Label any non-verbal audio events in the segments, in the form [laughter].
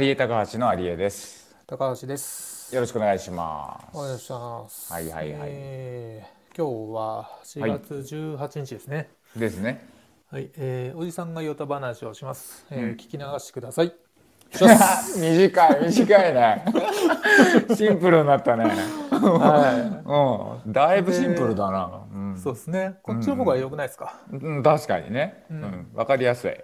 有江高橋の有江です。高橋です。よろしくお願いしまお願いします。はいはいはいえー今日は4月18日ですね。す。ですね。はい、えーおじさんがヨタ話をします。えーうん聞き流してください。[laughs] 短い短いね。[laughs] シンプルになったね。はうん、だいぶシンプルだな。うんい。そうですね。こっちの方が良くないですか？うん、確かにね。ううんん、わかりやすい。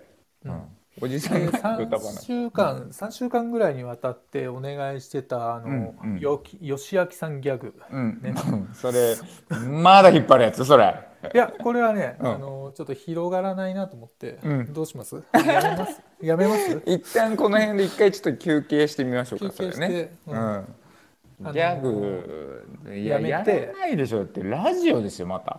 うん、おじさんでが3歌話。週間三週間ぐらいにわたってお願いしてたあの、うんうんよき吉明さんギャグ。うん、ねうん [laughs] それ、まだ引っ張るやつ、それ。いやこれはね、うんあのちょっと広がらないなと思って、うんどうします？やめます？やめます？[laughs] 一旦この辺で一回ちょっと休憩してみましょうか。休憩それね。ううんん。ギャグ、いや、ややめてらないでしょって、ラジオですよ、また。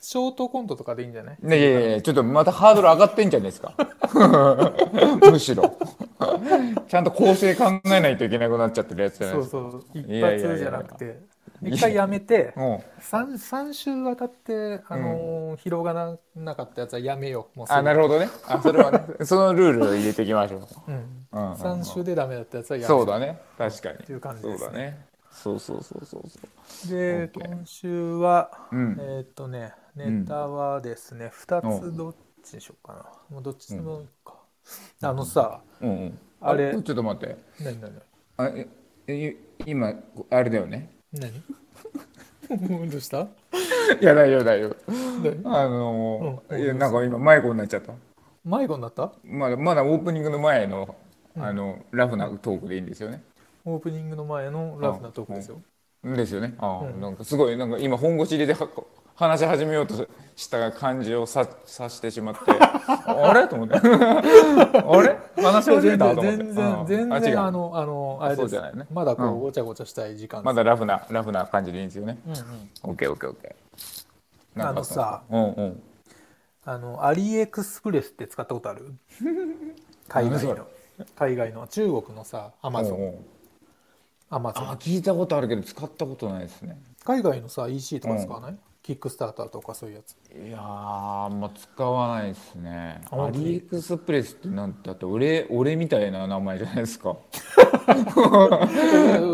ショートコントとかでいいんじゃない？ねいやいやちょっとまたハードル上がってんじゃないですか。[laughs] むしろ。ちゃんと構成考えないといけなくなっちゃってるやつじゃないですか。そうそう一いやいやいや発じゃなくて一回やめてうん。三三週渡ってあのー広がらなかったやつはやめよう。もうあなるほどね。あそれはね。[laughs] そのルールを入れていきましょう、うん。三週でダメだったやつはやめそうだね。確かに。っていう感じそうですね。だねそうそうそうそうそう。で OK 今週は、うん。えーっとねネタはですね二、つどっちにしようかな。もうどっちでもいいか、あのさうんうん。あれちょっと待って。何何あええ今あれだよね？何？何 [laughs] どうした？いや大丈夫大丈夫。何？あのーうんいやなんか今迷子になっちゃった。迷子になった？まだまだオープニングの前のあのラフなトークでいいんですよねオープニングの前のラフなトークですよ、ですよね。ああ、うん。なんかすごいなんか今本腰入れでは話し始めようとした感じをささしてしまって、[laughs] あれ？と思って、[laughs] あれ？話し始めた？と思って。全然全然あのあのあれです。ね。まだこううん。ごちゃごちゃしたい時間まだラフなラフな感じでいいんですよね。うんうん。オッケーオッケーオッケー。あのさうんうん。あのアリエクスプレスって使ったことある？[laughs] 海外の。海外の中国のさアマゾンアマゾンあ聞いたことあるけど使ったことないですね。海外のさ EC とか使わない、キックスターターとかそういうやつ。いやーあんま使わないですね。あアリエクスプレスってなんだって俺俺みたいな名前じゃないですか。[laughs]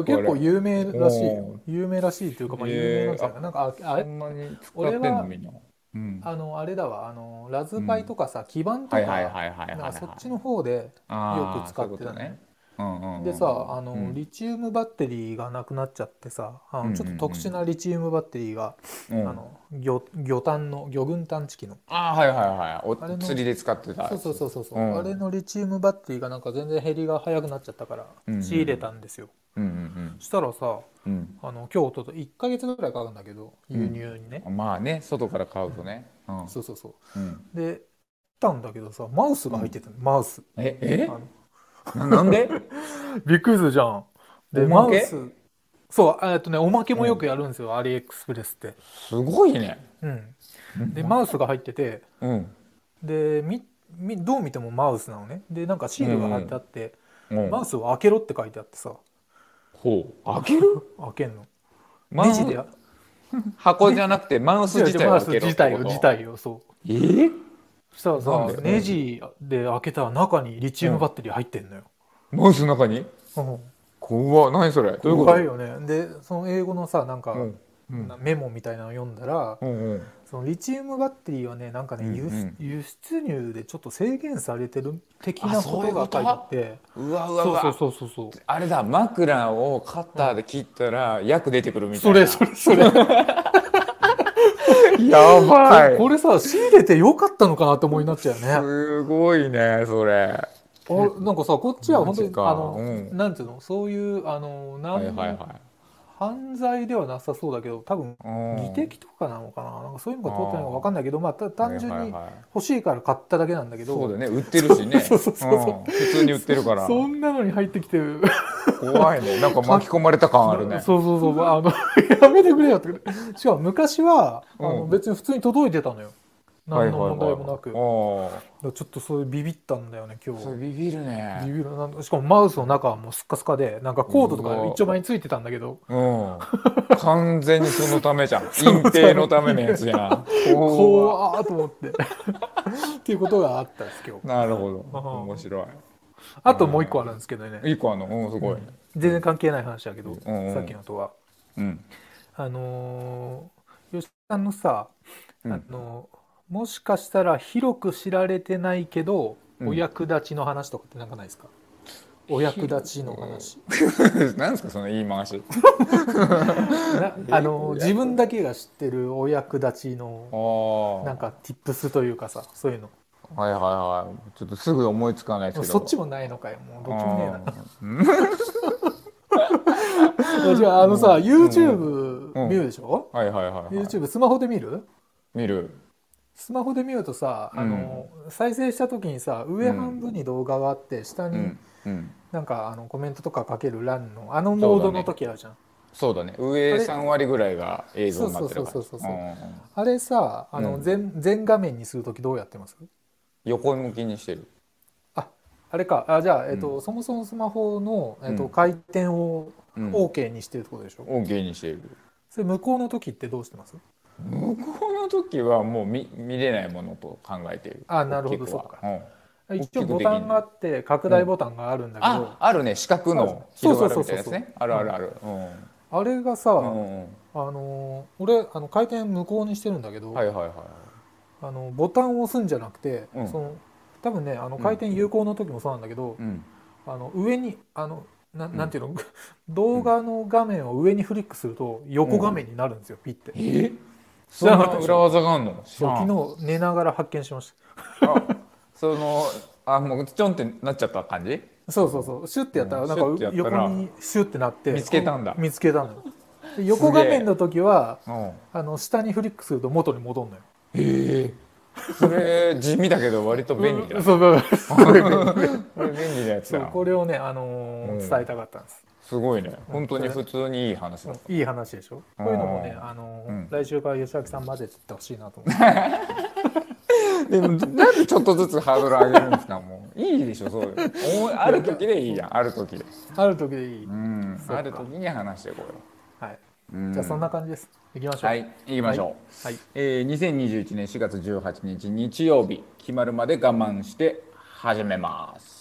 結構有名らしい。有名らしいっていうかまあへ有ー名なんじゃない？なんかああれ？そんなに使ってん俺はのみんな。うん。あのあれだわ。あのラズパイとかさ、基板とかそっちの方でよく使ってたねでさあの、うん。リチウムバッテリーがなくなっちゃってさあうんうんうん。のちょっと特殊なリチウムバッテリーが、うん。あの魚魚探の魚群探知機の。あーはいはいはい。お釣りで使ってた。そうそうそうそうそう、うん。あれのリチウムバッテリーがなんか全然減りが早くなっちゃったからうんうん仕入れたんですよ、うんうんそしたらさうん。あの今日とと1ヶ月ぐらいかかるんだけど輸入にね、うん。まあね外から買うとね。うん。そうそうそう。うん。でたんだけどさマウスが入ってたの、マウス。ええ？あのななんで？[laughs] びっくりするじゃん。でマウス。そうえっとねおまけもよくやるんですよ、アリエクスプレスって。すごいね。うん。でマウスが入ってて。うん。でみみどう見てもマウスなのね。でなんかシールが貼ってあって、うん。マウスを開けろって書いてあってさ。ほう。開ける？[laughs] 開けんの。マウス？でや。箱じゃなくてマウス自体をマウス開けろってこと？[laughs] 自体を自体をそう。えー？そしたらさネジで開けたら中にリチウムバッテリー入ってんのよ、マウスの中に？うん。怖っ。何それ？どういうこと？怖いよね。でその英語のさなんか、うん。うん。なメモみたいなのを読んだら、うんうん。そのリチウムバッテリーはねなんかね、うんうん。輸輸出入でちょっと制限されてる的なあこととが書いてあって。うわうわうわ。そうそうそうそうそう。あれだ枕をカッターで切ったら薬出てくるみたいそな。れそれそれ [laughs] [laughs] やばい。これさ仕入れてよかったのかなって思いになっちゃうよねすごいねそれ。あなんかさこっちは本当にあの、うんなんていうの？そういうあのなん、はいはいはい。犯罪ではなさそうだけど多分うん。技的とかなのかな？なんかそういうのが通ってないのか分かんないけどまあた単純にはいはいはい。欲しいから買っただけなんだけど、そうだね。売ってるしね。[laughs] そうそうそうそう。ん。普通に売ってるから。[laughs] そんなのに入ってきてる。怖いね。なんか巻き込まれた感あるね。[laughs] そうそうそう。あのやめてくれよって。しかも昔はあのうん。別に普通に届いてたのよ何の問題もなく、だかおらちょっとそういうビビったんだよね今日。ビビるね。ビビる。なんしかもマウスの中はもうスッカスカでなんかコードとか一丁前についてたんだけど。うん。完全にそのためじゃん。[laughs] 隠蔽のためのやつじゃん。怖怖ーと思って。っていうことがあったんです今日。なるほど。うん。面白い。あともう一個あるんですけどね、一個あの？うんすごい、全然関係ない話だけど、んうん。さっきのとは。うん。あのー吉田さんのさ、うん。あのーもしかしたら広く知られてないけど、うん。お役立ちの話とかってなんかないですか？お役立ちの話。なんですかその言い回し。[laughs] な [laughs] あのー自分だけが知ってるお役立ちのあなんか tips というかさそういうの。あはいはいはい。ちょっとすぐ思いつかないですけど。そっちもないのかよ。もうどっちもねえな。あじゃああのさ、うん。YouTube うん。見るでしょ、ーはいはいはい、はい、YouTube スマホで見る？見るスマホで見るとさ、あの再生した時にさ上半分に動画があって下にうん。うん。なんかあのコメントとか書ける欄のあのモードの時あるじゃん。あ,、そうだね。上3割ぐらいが映像になってるからそうそうそうそうそううんれさあのうん。全,、全画面にする時どうやってます？横向きにしてる。ああれか。あじゃあ、えっとそもそもスマホの、えっとうん。回転をうん。OK にしてるってことでしょ、OK にしてる。それ向こうの時ってどうしてます？向こうの時はもう見見れないものと考えている。あなるほどそっか。うん。一応ボタンがあって拡大ボタンがあるんだけど、ああるね。四角の広がるみたいなやつね。あるあるある。うん。あれがさ、うんうんあのー俺あの回転無効にしてるんだけど、はいはいはいあのボタンを押すんじゃなくて、うん。その多分ねあの回転有効の時もそうなんだけど、うん。あの上にあのななんていうの、[laughs] 動画の画面を上にフリックすると横画面になるんですよ、ピッて。え？そんな裏技があんの？昨日寝ながら発見しましあそのあもうちょんってなっちゃった感じ？たそうそうそう。シュッてやったらうん。なんか横にシュッてなって。見つけたんだ。見つけたの。横画面の時はうん。あの下にフリックすると元に戻るのよ。へえ。それ地味だけど割と便利だうん。そうそう。[laughs] これ便利なやつそうだこれをね、あの伝えたかったんですすごいね。本当に普通にいい話だいい話でしょ？こういうのもね、うんあのーうん。来週から吉明さん混ぜてってほしいなと思って [laughs] でもなんでちょっとずつハードル上げるんですか？もう。いいでしょそういう。ある時でいいやん。ある時で。ある時でいい、うん。ある時に話していこうよはい、うん。じゃあそんな感じです。いきましょう。はい。行きましょう、はい。えー、2021年4月18日日曜日決まるまで我慢して始めます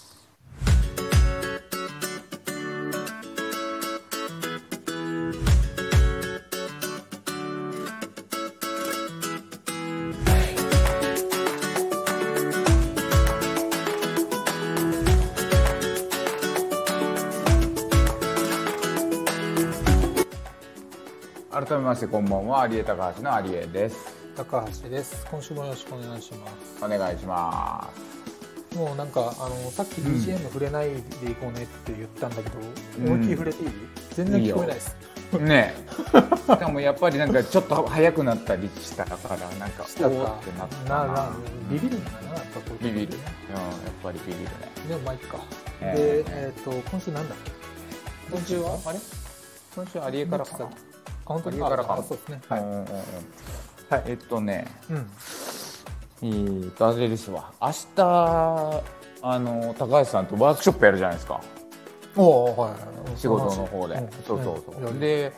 ましてこんばんは有江高橋の有江です。高橋です。今週もよろしくお願いします。お願いしまもうなんかあのさっき BGM 触れないでいこうねって言ったんだけど、うん。思いっきり触れていい？全然聞こえないです。すねえ。[laughs] しかもやっぱりなんかちょっと早くなったりしたからなんかしたか。ってなったなな。なビビるんだな。やっぱこうビビる、うん、やっぱりビビるね。でもまあいいか、えでえっ、と今週なんだ今週は？あれ？今週有江からかな。あ本当にからかあそうですね。はい、うんうんうんはいえっとね。うん。えーとあれですわ。明日あの高橋さんとワークショップやるじゃないですか。おおはい。仕事の方で、うん。そうそうそう、ん。で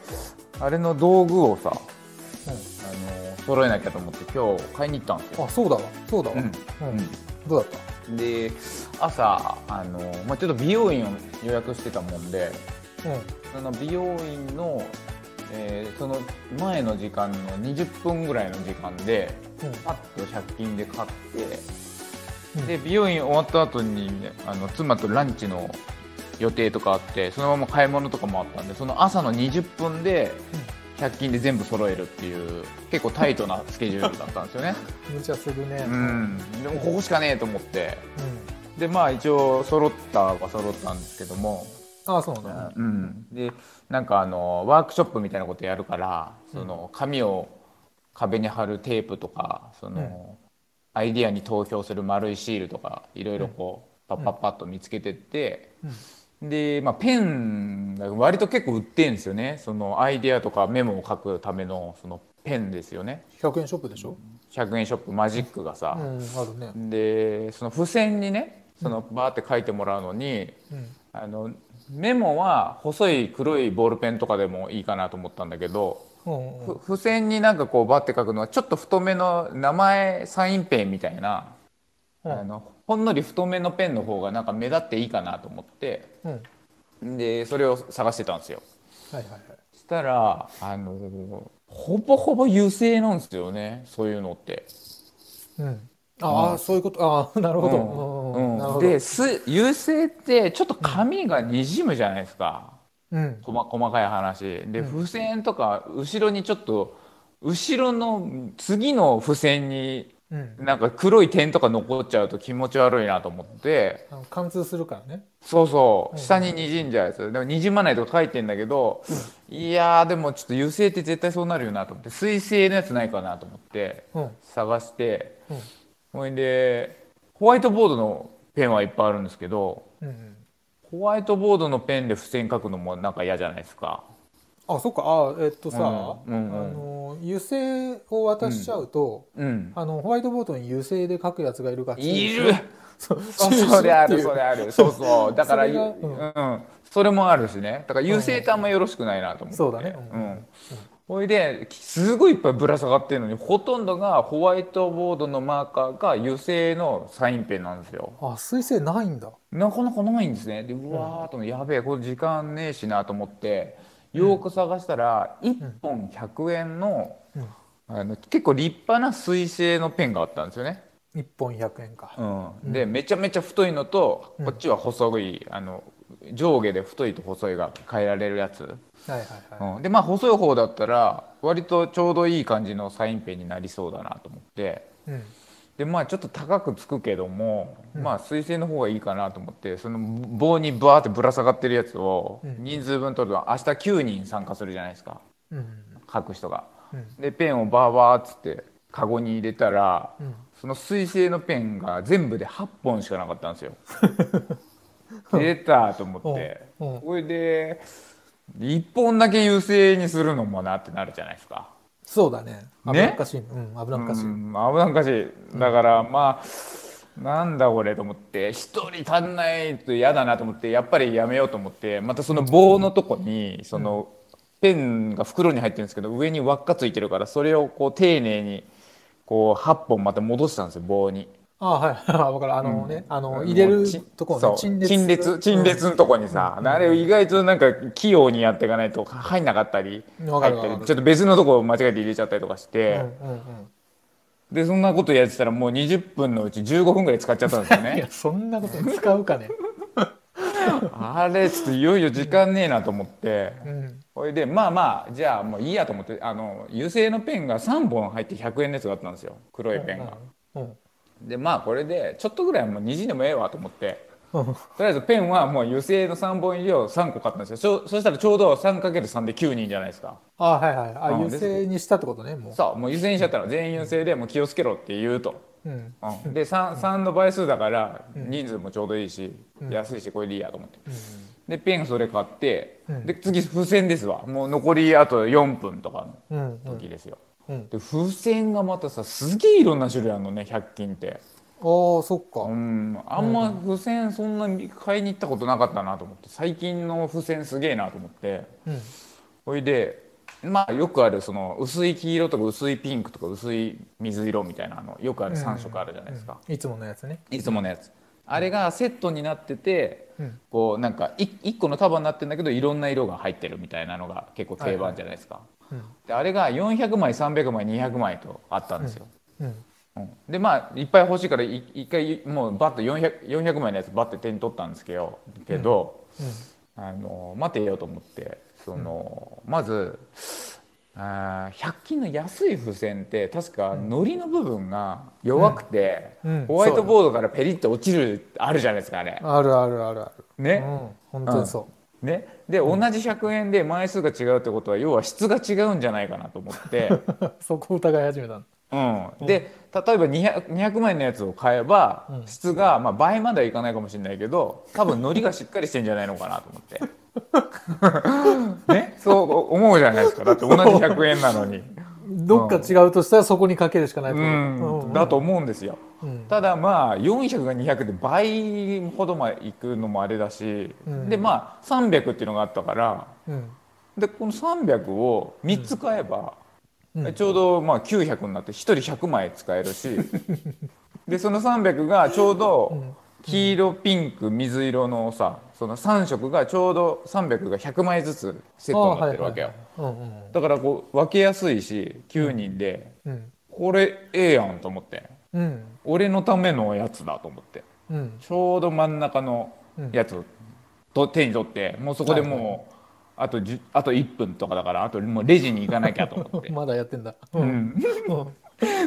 あれの道具をさうあの揃えなきゃと思って今日買いに行ったんですよ。んあそうだわ。そうだわ、ううん。ん。どうだった？で朝あの、まあ、ちょっと美容院を予約してたもんでその美容院の、えーその前の時間の20分ぐらいの時間でうん。パッと100均で買ってうん。で美容院終わった後にあの妻とランチの予定とかあってそのまま買い物とかもあったんでその朝の20分で100均で全部揃えるっていう結構タイトなスケジュールだったんですよね。う [laughs] ん無茶するね。うん。でもここしかねえと思って。うん。でまあ一応揃ったは揃ったんですけども、あそうなんだ、うん、でなんかあのワークショップみたいなことやるからその紙を壁に貼るテープとかその、アイディアに投票する丸いシールとかいろいろこうパッパッパッと見つけてって、で、まあ、ペンが割と結構売ってんですよね。そのアイディアとかメモを書くためのそのペンですよね。100円ショップでしょ？100円ショップマジックがさ。ね。でその付箋にねそのバーって書いてもらうのに、うん。あのメモは細い黒いボールペンとかでもいいかなと思ったんだけど、うんうん。ふ付箋になんかこうバッて書くのはちょっと太めの名前サインペンみたいな、うん。あのほんのり太めのペンの方がなんか目立っていいかなと思って。うん。でそれを探してたんですよ。はいはいはい。そしたらあのほぼほぼ油性なんですよねそういうのって。うんああそういうこと。あ [laughs] あなるほど。です油性ってちょっと紙がにじむじゃないですか、うん。細細かい話。で、うん。付箋とか後ろにちょっと後ろの次の付箋にうん。なんか黒い点とか残っちゃうと気持ち悪いなと思って。貫通するからね。そうそう。うん。下ににじんじゃうやつ。でもにじまないとか書いてんだけど、いやーでもちょっと油性って絶対そうなるよなと思って。水性のやつないかなと思ってうん。探してうんほいでホワイトボードのペンはいっぱいあるんですけどうんうんホワイトボードのペンで付箋書くのもなんか嫌じゃないですか。あそっかあえっとさ、うんうんうんあの油性を渡しちゃうと、うん。あのホワイトボードに油性で書くやつがいるからいる。そうそそれあるそれれある。そうそう。[laughs] だからそれがううんん、それもあるしね。だから油性ってあんまよろしくないなと思って。そうだねううんん。ほいですごいいっぱいぶら下がってるのにほとんどがホワイトボードのマーカーが油性のサインペンなんですよ。あ水性ないんだ。なかなかないんですね。でうわーっとやべえこれ時間ねえしなと思ってよく探したら1本100円のうん。あの結構立派な水性のペンがあったんですよね。1本100円か、うん、でめちゃめちゃ太いのと、うん。こっちは細いあの上下で太いと細いが変えられるやつ、はいはいはい、うん、でまあ細い方だったら割とちょうどいい感じのサインペンになりそうだなと思って。うん。でまあちょっと高くつくけども、うん。まあ水性の方がいいかなと思ってその棒にバーってぶら下がってるやつをうん。人数分取ると明日9人参加するじゃないですか。うん。書く人が。うん。でペンをバーバーっつってカゴに入れたらうん。その水性のペンが全部で8本しかなかったんですよ。[laughs] 出たと思って。これで1本だけ油性にするのもなってなるじゃないですか。そうだね。危ねなっかしい、うん危なっかしい、うん、危なっかしい。だからまあなんだこれと思って1人足んないと嫌だなと思ってやっぱりやめようと思ってまたその棒のとこにそのペンが袋に入ってるんですけど上に輪っかついてるからそれをこう丁寧にこう8本また戻したんですよ棒に。あはい。はい分かる。あのね、あのもう入れるちところね陳列。陳列のとこにさ、あれ意外となんか器用にやっていかないと入んなかったり入ったりちょっと別のとこ間違えて入れちゃったりとかして、うんうんうん。でそんなことやってたらもう20分のうち15分ぐらい使っちゃったんですよ [laughs] いやねそんなことに使うかね。[laughs] あれちょっといよいよ時間ねえなと思って。うん。それでまあまあじゃあもういいやと思ってあの油性のペンが3本入って100円のやつがあったんですよ。黒いペンが。うんでまあこれでちょっとぐらいはもう虹でもええわと思って。うん。とりあえずペンはもう油性の3本入りを3個買ったんですよ。そしたらちょうど 3×3 で9人じゃないですか。あはいはい。あうん油性にしたってことねもう。そうもう油性にしちゃったら全員油性でもう気をつけろって言うと、うん。うん、で 3, 3の倍数だからうん。人数もちょうどいいし、うん。安いしこれでいいやと思って。うんでペンそれ買って、うん。で次付箋ですわ。もう残りあと4分とかうんの時ですよ、うん。で付箋がまたさすげえいろんな種類あるのね100均って。ああそっか。うん。あんま付箋そんなに買いに行ったことなかったなと思って最近の付箋すげえなと思って。うん。ほいでまあよくあるその薄い黄色とか薄いピンクとか薄い水色みたいなのよくある3色あるじゃないですか、うんいつものやつね。いつものやつ。あれがセットになっててうん。こうなんか1個の束になってるんだけどいろんな色が入ってるみたいなのが結構定番じゃないですか、うんであれが400枚300枚200枚とあったんですよ、でまあいっぱい欲しいからい一回もうバッと 400, 400枚のやつバッて手に取ったんですけどけど、あの待てよと思ってその、まずあー100均の安い付箋って確か糊の部分が弱くて、うん。うん。ホワイトボードからペリッと落ちるあるじゃないですかあれ。あるあるあるある。ね。うん。本当にそね、で同じ100円で枚数が違うってことは要は質が違うんじゃないかなと思って。う [laughs] そこ疑い始めたの。うん、で例えば 200, 200万円のやつを買えば、うん。質が、まあ、倍まではいかないかもしれないけど多分海苔がしっかりしてんじゃないのかなと思って。[laughs] ね？そう思うじゃないですか。だって同じ100円なのに、[laughs] どっか違うとしたらそこにかけるしかないとう。思う、ん、だと思うんですよ。うん。ただまあ400が200で倍ほどまでいくのもあれだし、うん。でまあ300っていうのがあったからうん。でこの300を3つ買えば、うん。ちょうどまあ900になって1人100枚使えるし [laughs] でその300がちょううどん。黄色ピンク水色のさその3色がちょうど300が100枚ずつセットになってるわけよ、だからこう分けやすいし9人でうん。うんこれええやんと思って。うん。俺のためのやつだと思って。うん。ちょうど真ん中のやつをと手に取ってもうそこでもうあと10あと1分とかだからあともうレジに行かなきゃと思って。まだやってんだ。ううん。[laughs] でこ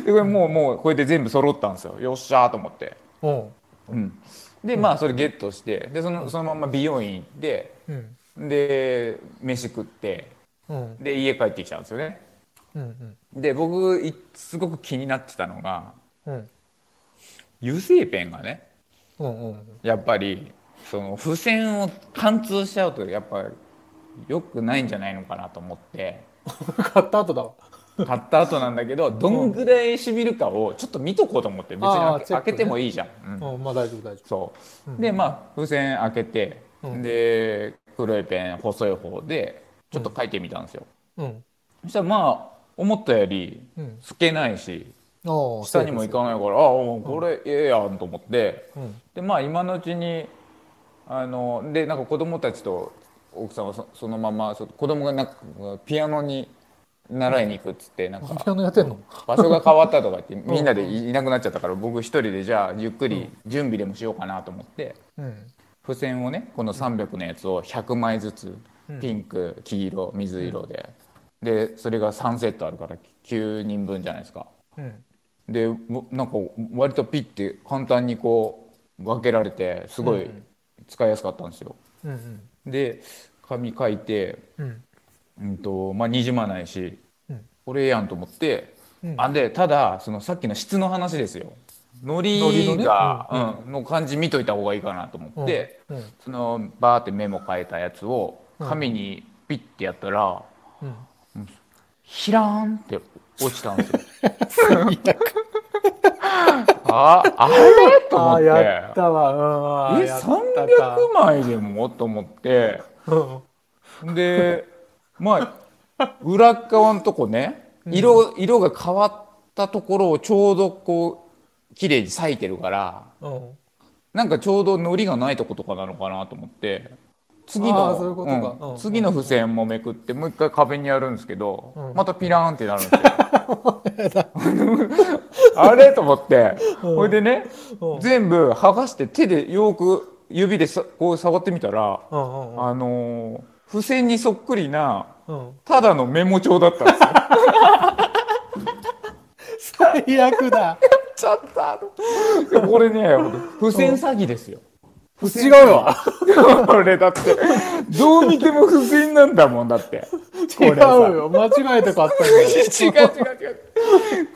れもうもうこれで全部揃ったんですよ。よっしゃーと思って、うん。うん、でまあそれゲットしてでそのそのまま美容院行ってうん。で飯食ってうん。で家帰ってきたんですよね。うんで僕いすごく気になってたのがうん。油性ペンがねうんうんやっぱりその付箋を貫通しちゃうとやっぱ良くないんじゃないのかなと思って。[laughs] 買った後だわ買った後なんだけどどんぐらいしみるかをちょっと見とこうと思って別に開け,、開けてもいいじゃん。うん。うんまあ大丈夫大丈そう、うん。でまあ付箋開けて、うん。で黒いペン細い方でちょっと書いてみたんですよ、夫うん。そしたらまあ思ったよりうん。透けないし下にも行かないからああこれええやんと思って。うん。でまあ今のうちにあのでなんか子供たちと奥さんはそそのままそ子供がなんかピアノに習いに行くっつってなんか場所が変わったとか言ってみんなでいなくなっちゃったから僕一人でじゃあゆっくり準備でもしようかなと思ってうん。付箋をねこの300のやつを100枚ずつうん。ピンク黄色水色で。でそれが3セットあるから9人分じゃないですか。うん。でもなんか割とピッて簡単にこう分けられてすごいうん使いやすかったんですよ。うんで紙書いて、うんうんとまあ、にじまないしうん。これええやんと思ってうん。あでただそのさっきの質の話ですよ。のり海苔のねが、うん。の感じ見といた方がいいかなと思って、うん。そのバーってメモ書いたやつを紙にピッてやったら、うん。ひらーんって落ちたんですよ。[laughs] ああれ？と思って。やったわ。うんえやったか。300枚でも？と思って。うん。でまあ裏っ側のとこね色色が変わったところをちょうどこう綺麗に咲いてるからうん。なんかちょうど糊がないとことかなのかなと思って次あのうん。うん。次の付箋もめくってもう一回壁にやるんですけど、うん。またピラーンってなるんですよ。[laughs] あれ？と思って。うん。これでねうん。全部剥がして手でよく指でさこう触ってみたら、あのー付箋にそっくりなうんただのメモ帳だったんですよ。[laughs] 最悪だちょっとあのこれね付箋詐欺ですよ。違うわこれだってどう見ても付箋なんだもんだって。こ違うよ間違えて買ったんだよ [laughs] 違う違う違う。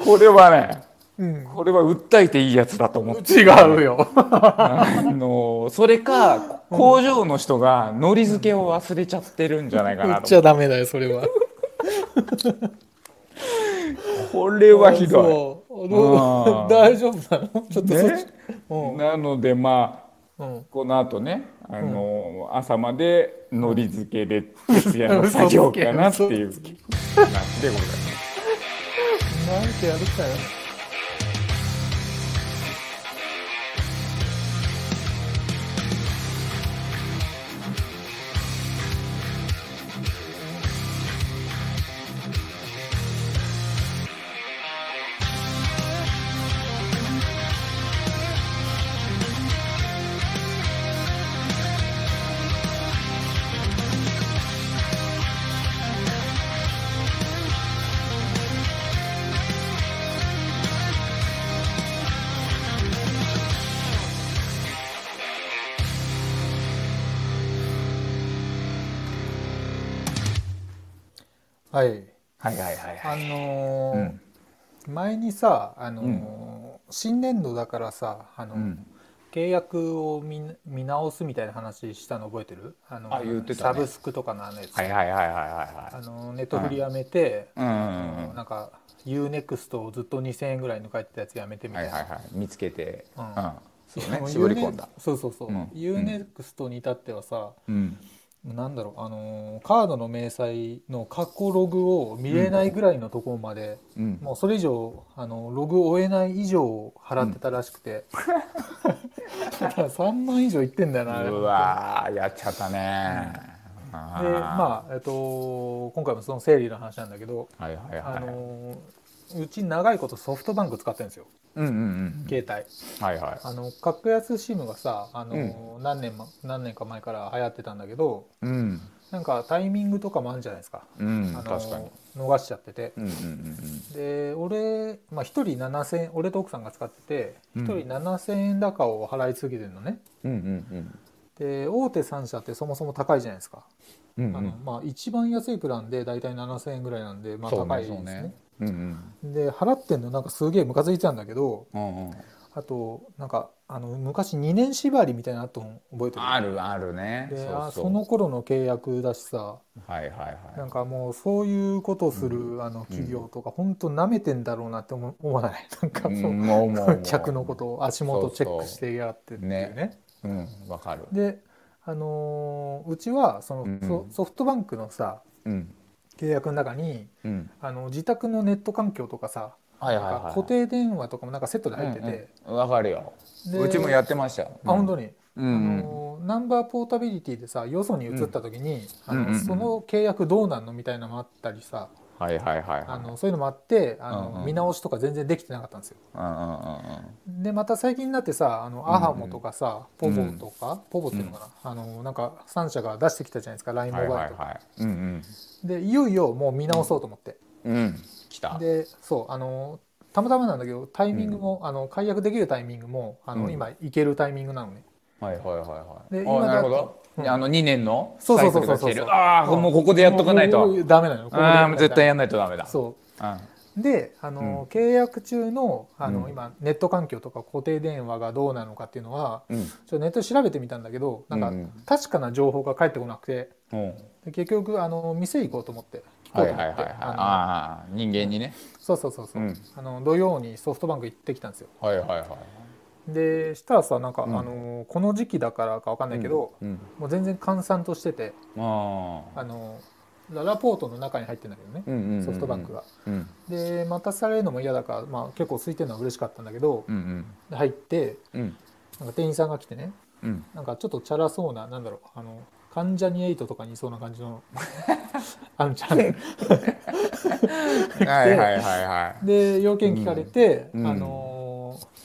これはねうん。これは訴えていいやつだと思って。違うよ。あのそれか工場の人が海苔付けを忘れちゃってるんじゃないか売なとっちゃダメだよそれは。これはひどそう。どうあー大丈夫なの？ちょっとい、そっち。ね、うん。なのでまあうん。この後ねあの、朝まで海苔漬けで徹夜の作業かなっていう感じでございます。なんてやるかよはい。はいはいはいあはい、のーうん。前にさ、あのー新年度だからさあの、うん。契約を見見直すみたいな話したの覚えてる？あのあ言ってたね。サブスクとかのあのやつ、はいはいはいはいはあのネットフリやめて、いはいうんうんうん。なんか UNEXT をずっと2000円ぐらいの書いてたやつやめてみたいいはいはい。見つけて。うん。うん。そうね。絞り込んだ。そうそうそう、うん。UNEXT に至ってはさ、うんなんだろうあのーカードの明細の過去ログを見れないぐらいのところまで、うん。もうそれ以上あのログを終えない以上払ってたらしくて、だから3万以上いってんだよなうわーやっちゃったね。あでー。まあえっと今回もその整理の話なんだけど、はいはいはい。あのうち長いことソフトバンク使ってるんですよ。うんうんうん携帯。はいはい。あの格安 SIM がさあの、何年も何年か前から流行ってたんだけどうん。なんかタイミングとかもあるんじゃないですか、うんあの確かに。逃しちゃってて。うんうんうんで俺、まあ、1人7000円俺と奥さんが使っててうん。1人7000円高を払い続けてるのね。うんうんうん。で大手3社ってそもそも高いじゃないですか、うんうん。あのまあ、一番安いプランで大体7000円ぐらいなんで、まあ、高いですねうんうん。で払ってんのなんかすげえムカついてたんだけどうんうん。あとなんかあの昔2年縛りみたいなのあったの覚えてる？あるあるね。でそうそう。あその頃の契約だしさ。はいはいはい。なんかもうそういうことをする、あの企業とか本当舐めてんだろうなって思思わない？[laughs] なんかそう、うん客のことを足元チェックしてやってっていうね。ね。うんわかる。であのーうちはその、ソフトバンクのさうん契約の中にうん。あの自宅のネット環境とかさ、はいはいはい。固定電話とかもなんかセットで入ってて、うんうん。わかるよ。でうちもやってました。よあ本当に、うあんのナンバーポータビリティでさよそに移った時に、あのうんうんうん。その契約どうなんのみたいなのもあったりさはいはいはいはい。あのそういうのもあってあの、うんうん。見直しとか全然できてなかったんですよ。うんうんうんでまた最近になってさあのんアハモとかさ、ポボとか、ポボっていうのかな、あのなんか3社が出してきたじゃないですか LINE うんモバイルとか。はいはいはい。うんでいよいよもう見直そうと思って、うん。でそうあのたまたまなんだけどタイミングも、あの解約できるタイミングもあの、うん。今いけるタイミングなのね。はいはいはいはい。あで今だとなるほど。うんあの2年のそうそうそうそうああもうここでやっとかないと。ダメなのここあ絶対やんないとダメだ。そう。うん。であの、契約中のあの、うん。今ネット環境とか固定電話がどうなのかっていうのはうん。ちょっとネットで調べてみたんだけどなんか、うんうん。確かな情報が返ってこなくてう。んで結局あの店行こうと思って。聞こはいうと思って。はいはいはいああ人間にね。そうそうそうそう、うん。あの土曜にソフトバンク行ってきたんですよ。はいはいはいでしたらさなんか、うん。あのこの時期だからかわかんないけど、うん。もう全然閑散としててあのララポートの中に入ってんだけどね、うんうんうんうん。ソフトバンクが。うん。で待たされるのも嫌だから、まあ、結構空いてるのは嬉しかったんだけど、うんうん。で入ってうん。なんか店員さんが来てねうん。なんかちょっとチャラそうななんだろうあの関ジャニエイトとかにいそうな感じの [laughs] あんちゃんはいはいはいはい。で要件聞かれて、うん。あのー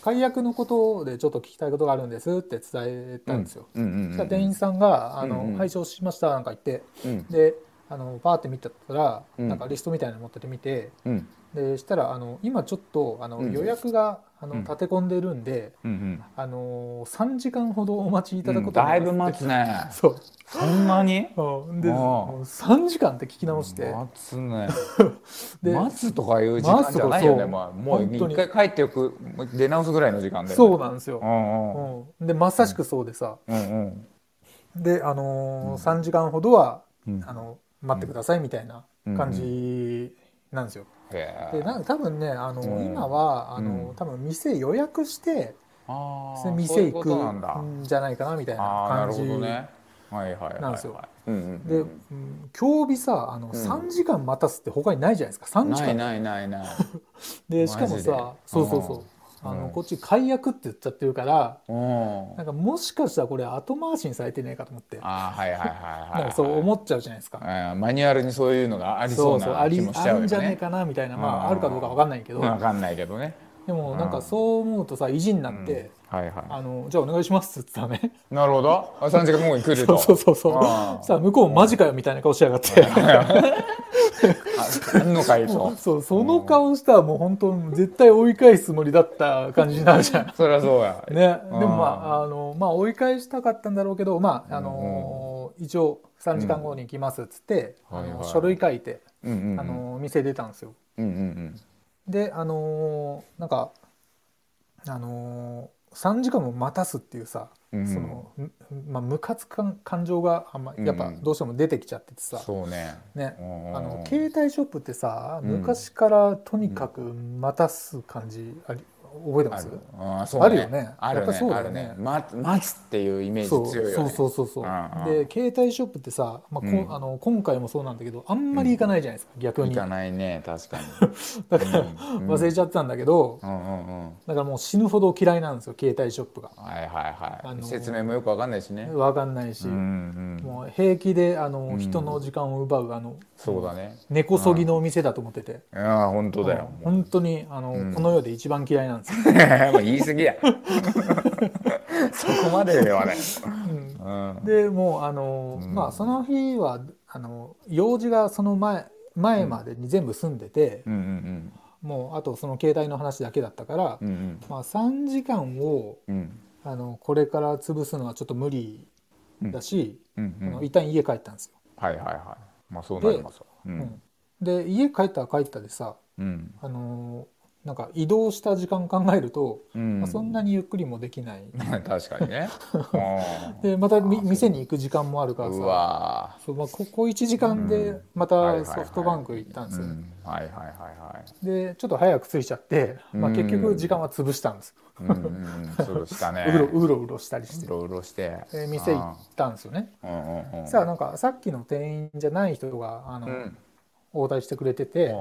解約のことでちょっと聞きたいことがあるんですって伝えたんですよ。うんうんうんそしたら店員さんが「あの、うんうん拝聴しました」なんか言ってうん。であのパーって見てたら、うん。なんかリストみたいなの持ってて見てうん。でしたらあの今ちょっとあの、うん。予約があのうん。立て込んでるんで、うんうん。あの3時間ほどお待ちいただくうんことになりますだいぶ待つね。[laughs] そう。そんなに？うん。でああ。もう3時間って聞き直して、待つね。[laughs] で待つとかいう時間じゃないよね。まあもう一回帰ってよく出直すぐらいの時間で。そうなんですよ。う、んうん。うん、でまさしくそうでさ、うんうん。で、あのーうん3時間ほどはうん。あの待ってくださいみたいな感じなんですよ。でなんか多分ね、あのうん。今はあの、うん。多分店予約して店行くんじゃないかなみたいな感じほどね。はいはいはいはい。なんですよ。で、うん今日日さあの、3時間待たすって他にないじゃないですか。3時間。ないないないない。[laughs] でしかもさそうそうそうあの、うん。こっち解約って言っちゃってるからうん。なんかもしかしたらこれ後回しにされてねえかと思って。あーはいはいはいはいなんかそう思っちゃうじゃないですか。うん。マニュアルにそういうのがありそうなあり気もしちゃうよあるんじゃねえねかなみたいなまあうん。あるかどうかわかんないけど。わかんないけどね。でもなんかそう思うとさ意地になって、はいはあのじゃあお願いしますっつったらね。いなるほど。あ3時間後に来る [laughs] そうとそうそうそう。あーさあ向こうもマジかよみたいな顔しやがって [laughs] あんのかいとそうその顔したらもう本当絶対追い返すつもりだった感じになるじゃん。そりゃそうや。ね、でもまああのまあ追い返したかったんだろうけどまああの一応3時間後に行きますっつって、うん。はいはい。あの書類書いて、うんうんうん。あの店出たんですよ。うんうんであのなんかあの3時間も待たすっていうさ、うん。そのんまあムカつく感感情があんまやっぱどうしても出てきちゃっててさ、そうね。ね。うん。あの携帯ショップってさうん。昔からとにかく待たす感じあり覚えてます？うんそうあるよね。あるね。そうね。待つっていうイメージ強いよね。そう。そうそうそうう。んうんで携帯ショップってさ、まあこうん。あの今回もそうなんだけどあんまり行かないじゃないですか、逆に。行かないね。確かに。[laughs] だから、うん。忘れちゃってたんだけど、うんうんうん。だからもう死ぬほど嫌いなんですよ携帯ショップが。はいはいはい、あのー説明もよくわかんないしね、分かんないし、うんうん、もう平気であの、ん。人の時間を奪うあのそうだね。根こそぎのお店だと思ってて、いや本当だよ。うん。本当にあの、うん。この世で一番嫌いなんですよ、[laughs] もう言い過ぎや。[laughs] そこまでではない、うん。うん、でもうあの、うん。まあその日はあの用事がその前前までに全部済んでて、うんうんもうあとその携帯の話だけだったから、うんうん。まあ、3時間をうん。あのこれから潰すのはちょっと無理だし、うん。うんあの一旦家帰ったんですよ。はいはいはい。まあそうなりますで家帰ったら帰ったでさ、うん。あのなんか移動した時間考えると、うん。まあ、そんなにゆっくりもできない。[laughs] 確かにね。う [laughs] んでまたみ店に行く時間もあるからうさわそう、まあ、ここ1時間でまたソフトバンク行ったんですよ。うん。はいはいはいはい。でちょっと早く着いちゃって、まあ、うん。結局時間は潰したんです。うんうん。したね。[laughs] うろうろうろしたりして。うろうろして。で店行ったんですよね。うんうんうん。さあなんかさっきの店員じゃない人があの、うん応対してくれてて、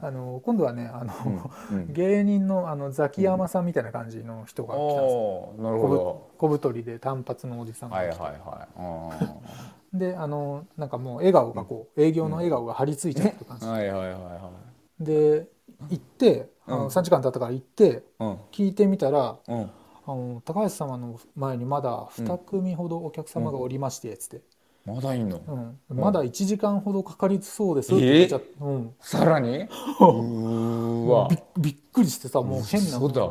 あの今度はねあの、芸人のあのザキヤマさんみたいな感じの人が来たんですよ、なるほど。小太りで単発のおじさんがはい来て、はい。はいであのなんかもう笑顔がこう営業の笑顔が張り付いちゃってる感じ、うん。はいはいはいはで行ってあのうん。3時間経ったから行って聞いてみたらうん。あの高橋様の前にまだ2組ほどお客様がおりましてつって、まだいんの？うん。まだ1時間ほどかかりそうですって言っちゃって、うん、さらに？うーわ。びびっくりしてさもう変な。そうだ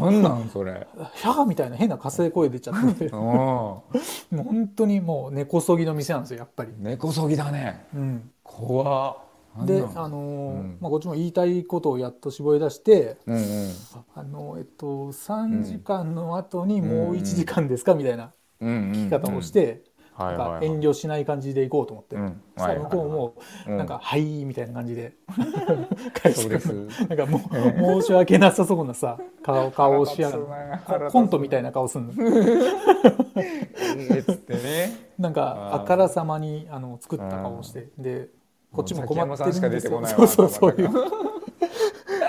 なんなんそれ？ヒャーみたいな変な火星声出ちゃって。[laughs] うん。もう本当にもう根こそぎの店なんですよやっぱり。根こそぎだね。うん、怖っ。で、あのーうん。まあ、こっちも言いたいことをやっと絞り出して、うんうん。あのえっと、3時間の後にもう1時間ですかみたいな聞き方をして、はいなんかはいはい。遠慮しない感じで行こうと思って、うん。そしたら向こうもうんなん。か「はい」みたいな感じで。返してくるなんかもう申し訳なさそうなさ顔顔をしやがるコントみたいな顔すんの。なんかあからさまにあの作った顔をして。でこっちも困ってるんですよ。そうそうそういう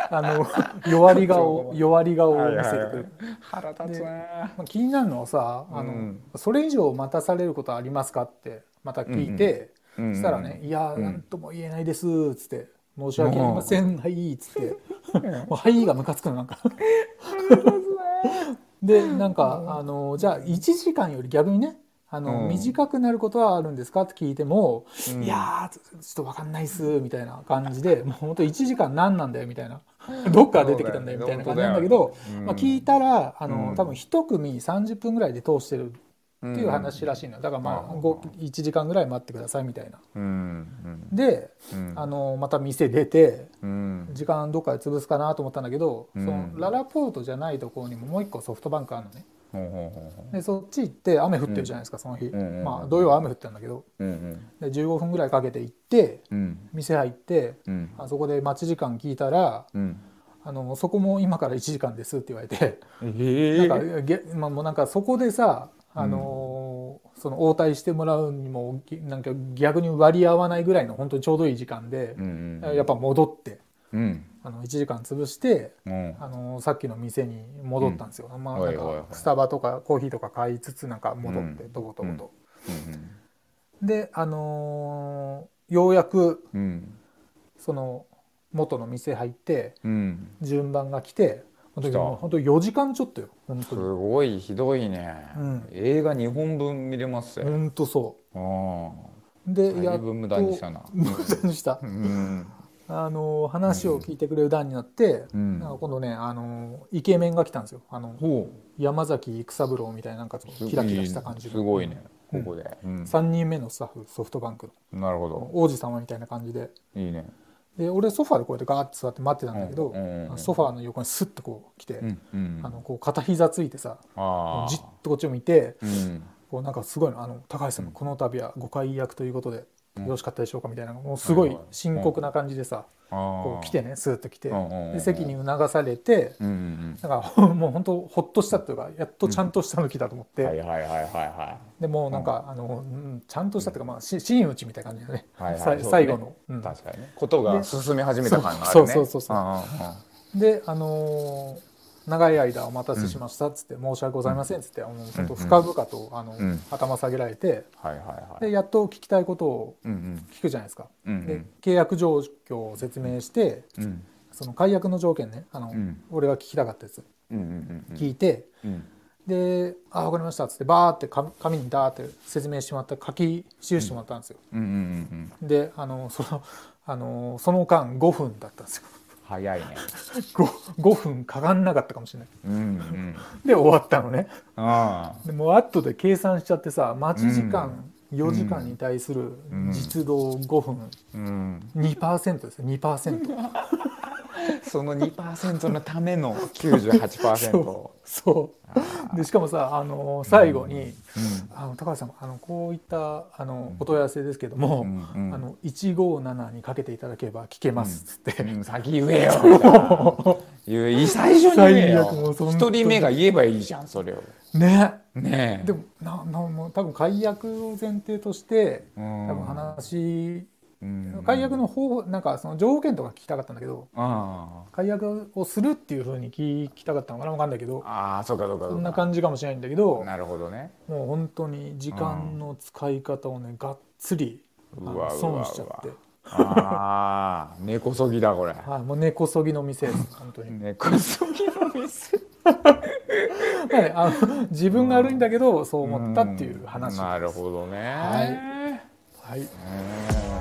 あの [laughs] 弱り顔弱り顔を見せてくる、腹立つなまあ、気になるのはさあの、うん。それ以上待たされることありますかってまた聞いて、うんうんそしたらね「いやうん。何とも言えないです」っつって「申し訳ありませんはい」っつって [laughs] もう「はい」がムカつくのなんか。[laughs] でなんかあのじゃあ1時間より逆にねあの、うん。短くなることはあるんですか？って聞いても「うん。いやーちょっと分かんないっす」みたいな感じで [laughs] もう本当1時間何なんだよみたいな。どっから出てきたんだよみたいな感じなんだけど、まあ、聞いたらあの、うん。多分1組30分ぐらいで通してるっていう話らしいのよ。だからまあうんご1時間ぐらい待ってくださいみたいな。うん。でうん。あのまた店出てうん。時間どっかで潰すかなと思ったんだけど、うん。そのララポートじゃないところにももう一個ソフトバンクあるのねでそっち行って雨降ってるじゃないですか、その日、まあ土曜は雨降ってるんだけど。で15分ぐらいかけて行ってうん。店入ってうん。あそこで待ち時間聞いたらうん。あのそこも今から1時間ですって言われて。えなんかげ、まあ、もうなんかそこでさあのーその応対してもらうにもぎなんか逆に割り合わないぐらいの本当にちょうどいい時間でう、ん。やっぱ戻って。うんあの1時間潰してうん。あのさっきの店に戻ったんですよ、まあ、ないんかスタバとかコーヒーとか買いつつなんか戻ってうん。と。ぼとであのーようやくうん。その元の店入ってうん。順番が来て本当本当4時間ちょっとよ本す当に。ごいひどいね。うん。映画2本分見れますよ。本当そあうであだいぶ無駄にしたな。[laughs] 無駄にした。うんあのー話を聞いてくれる段になって、うん。なんか今度ねあのーイケメンが来たんですよ。あのほ山崎育三郎みたいななんかキラキラした感じすごいねうん。ここで。うん。3人目のスタッフソフトバンクの。なるほど。王子様みたいな感じで。いいね。で俺ソファーでこうやってガーッて座って待ってたんだけど、うんうんうんソファーの横にスッとこう来て、うんうん。あのこう片膝ついてさあじっとこっちを見てこうなんかすごいの。あの高橋さん、この度はご解約ということでよろしかったでしょうかみたいなもうすごい深刻な感じでさ、こう来てねスーッと来て、で席に促されて、うんからもう本当ほっとしたっていうかやっとちゃんとしたの来たと思って、はいはいはいはいでもなんか、あのちゃんとしたっていうかまあ真打ちみたいな感じだね、はいはい、最後の、うん、確かにね。ことが進み始めた感があるね。そうそうそうそう。であのー長い間お待たせしましたっつって、申し訳ございませんっつって、うん、ちょっと深々とあの、頭下げられて、でやっと聞きたいことを聞くじゃないですか。で契約状況を説明して、その解約の条件ねあの、俺が聞きたかったやつ、聞いて、で「あ分かりました」っつってバーって紙にダーって説明してもらった書き記してもらったんですよ。であのそのあのその間5分だったんですよ。早いね。[laughs] 5, 5分かかんなかったかもしれない、うんうん、で終わったのね。あでも後で計算しちゃってさ待ち時間4時間に対する実動5分、うん、2%ですよ。2% [laughs] その2%のための [laughs] 98%そう。そう。でしかもさあの最後に、うん、あの高橋さんあのこういったあのお問い合わせですけども、うん、あの157にかけていただければ聞けますっつって、うん、先言えよ [laughs] 言う。最初に言えよ一人目が言えばいいじゃんそれを。ね。ねでもななもう多分解約を前提として多分話解約の方なんかその条件とか聞きたかったんだけど解約をするっていうふうに聞きたかったのかな分かんないけどあそうかそうかそんな感じかもしれないんだけどなるほどね。もう本当に時間の使い方をねがっつり損しちゃって。ああ根こそぎだこれ。[laughs] はいもう根こそぎの店です本当に。根こそぎの店。[laughs] はい、あの自分が悪いんだけどそう思ったっていう話なるほどね。はい、はい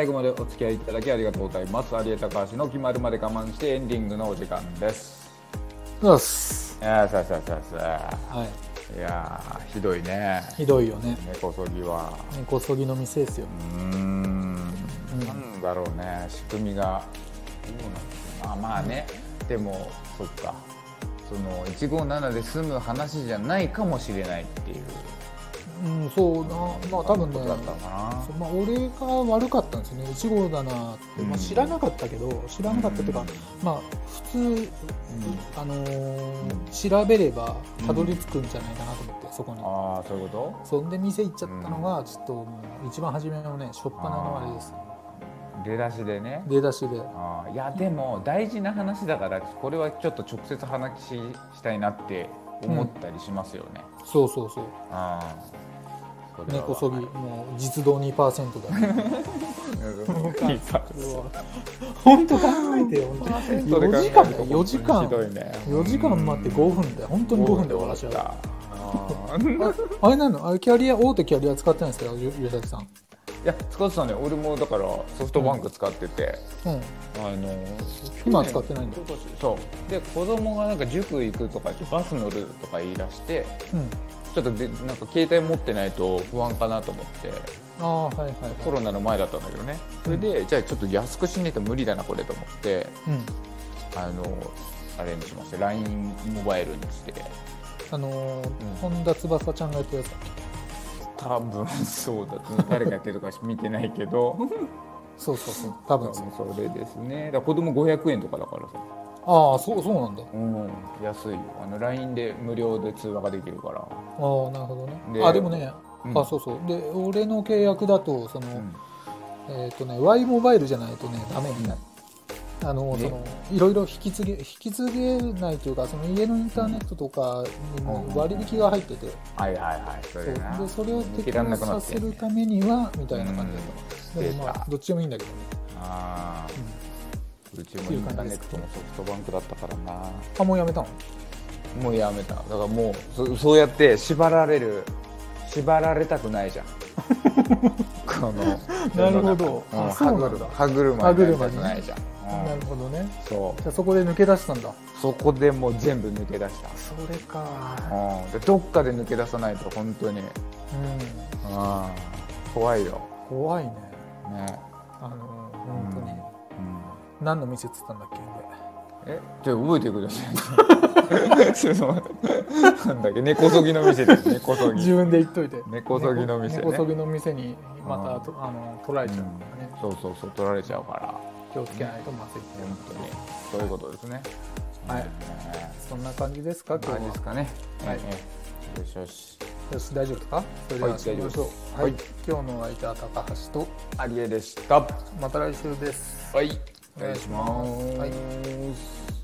最後までお付き合いいただきありがとうございます。有江高橋の決まるまで我慢してエンディングのお時間です。そうです。いやささささはい。いやひどいね。ひどいよね。根こそぎは。根こそぎの店ですよ。うん。なんだろうね。仕組みが。どうなんまあまあね、でもそっか。その157で済む話じゃないかもしれないっていううん、そうなまあ多分ねまあ、俺が悪かったんですね。1号だなって、まあ、知らなかったけど知らなかったっていうか、まあ普通、うん、あのー、調べればたどり着くんじゃないかなと思って、そこに。ああそういうこと？そんで店行っちゃったのがちょっと一番初めのね初っ端のあれです出だしでね。出だしで。あいやでも大事な話だからこれはちょっと直接話したいなって思ったりしますよね、うん、そうそうそう。ああ根こそぎもう実動2%だね。本当考えてよ4時間だ4時間。4時間待って5分で本当に5分で終わらしちゃう。あれなの？あれキャリア大手キャリア使ってないんですか？吉崎さん。いや使ってたね俺もだからソフトバンク使ってて、うん、あの今使ってないんだ。そう。で子供がなんか塾行くとかバス乗るとか言い出して、うん、ちょっとでなんか携帯持ってないと不安かなと思って。あ、はいはい、はい、コロナの前だったんだけどね。それで、うん、じゃあちょっと安くしないと無理だなこれと思って、うん、あのあれにしました。LINE モバイルにして。あのー、本田翼ちゃんがやってるやつ多分そうだ誰がやってるか見てないけど。[laughs] そうそうそう。多分それですね。だ子供500円とかだからさああそうそうなんだ。うん。安いよ。あの LINE で無料で通話ができるから。ああなるほどね。あでもね、うん、あそうそう。で俺の契約だとその、うん、えっ、ー、とね Y モバイルじゃないとねダメみたい。あのそのいろいろ引き継げ引き継げないというかその家のインターネットとかにも割引が入ってて、はいはいはい。それでそれを適用させるためにはみたいな感じだった。でもまあどっちでもいいんだけどね。ああ、うん、うちもインターネットもソフトバンクだったからなあもうやめたの？もうやめた。だからもうそそうやって縛られる縛られたくないじゃん。[laughs] このなるほど、うん、歯車歯車になりたくないじゃん。なるほどね。そう。じゃそこで抜け出したんだ。そこでもう全部抜け出した。それか、うん、でどっかで抜け出さないと本当に。うん。あ怖いよ。怖いね。ね。あの本当に、うん、何の店っつったんだっけ？えじゃ覚えてください。[laughs] そのなんだっけ？根こそぎの店です根こそぎ。自分で言っといて。根こそぎの店、ね、根こそぎの店にまたあの取られちゃうね、うん、そうそうそう取られちゃうから。気をつけないとまずい本当に。そういうことですね。はい、そんな感じですか？今日ですかね。はい、よしよし。よし大丈夫ですか？それでは始めましょう。はい、今日の相手は高橋と。有江でした。また来週です。はい。お願いします、はい。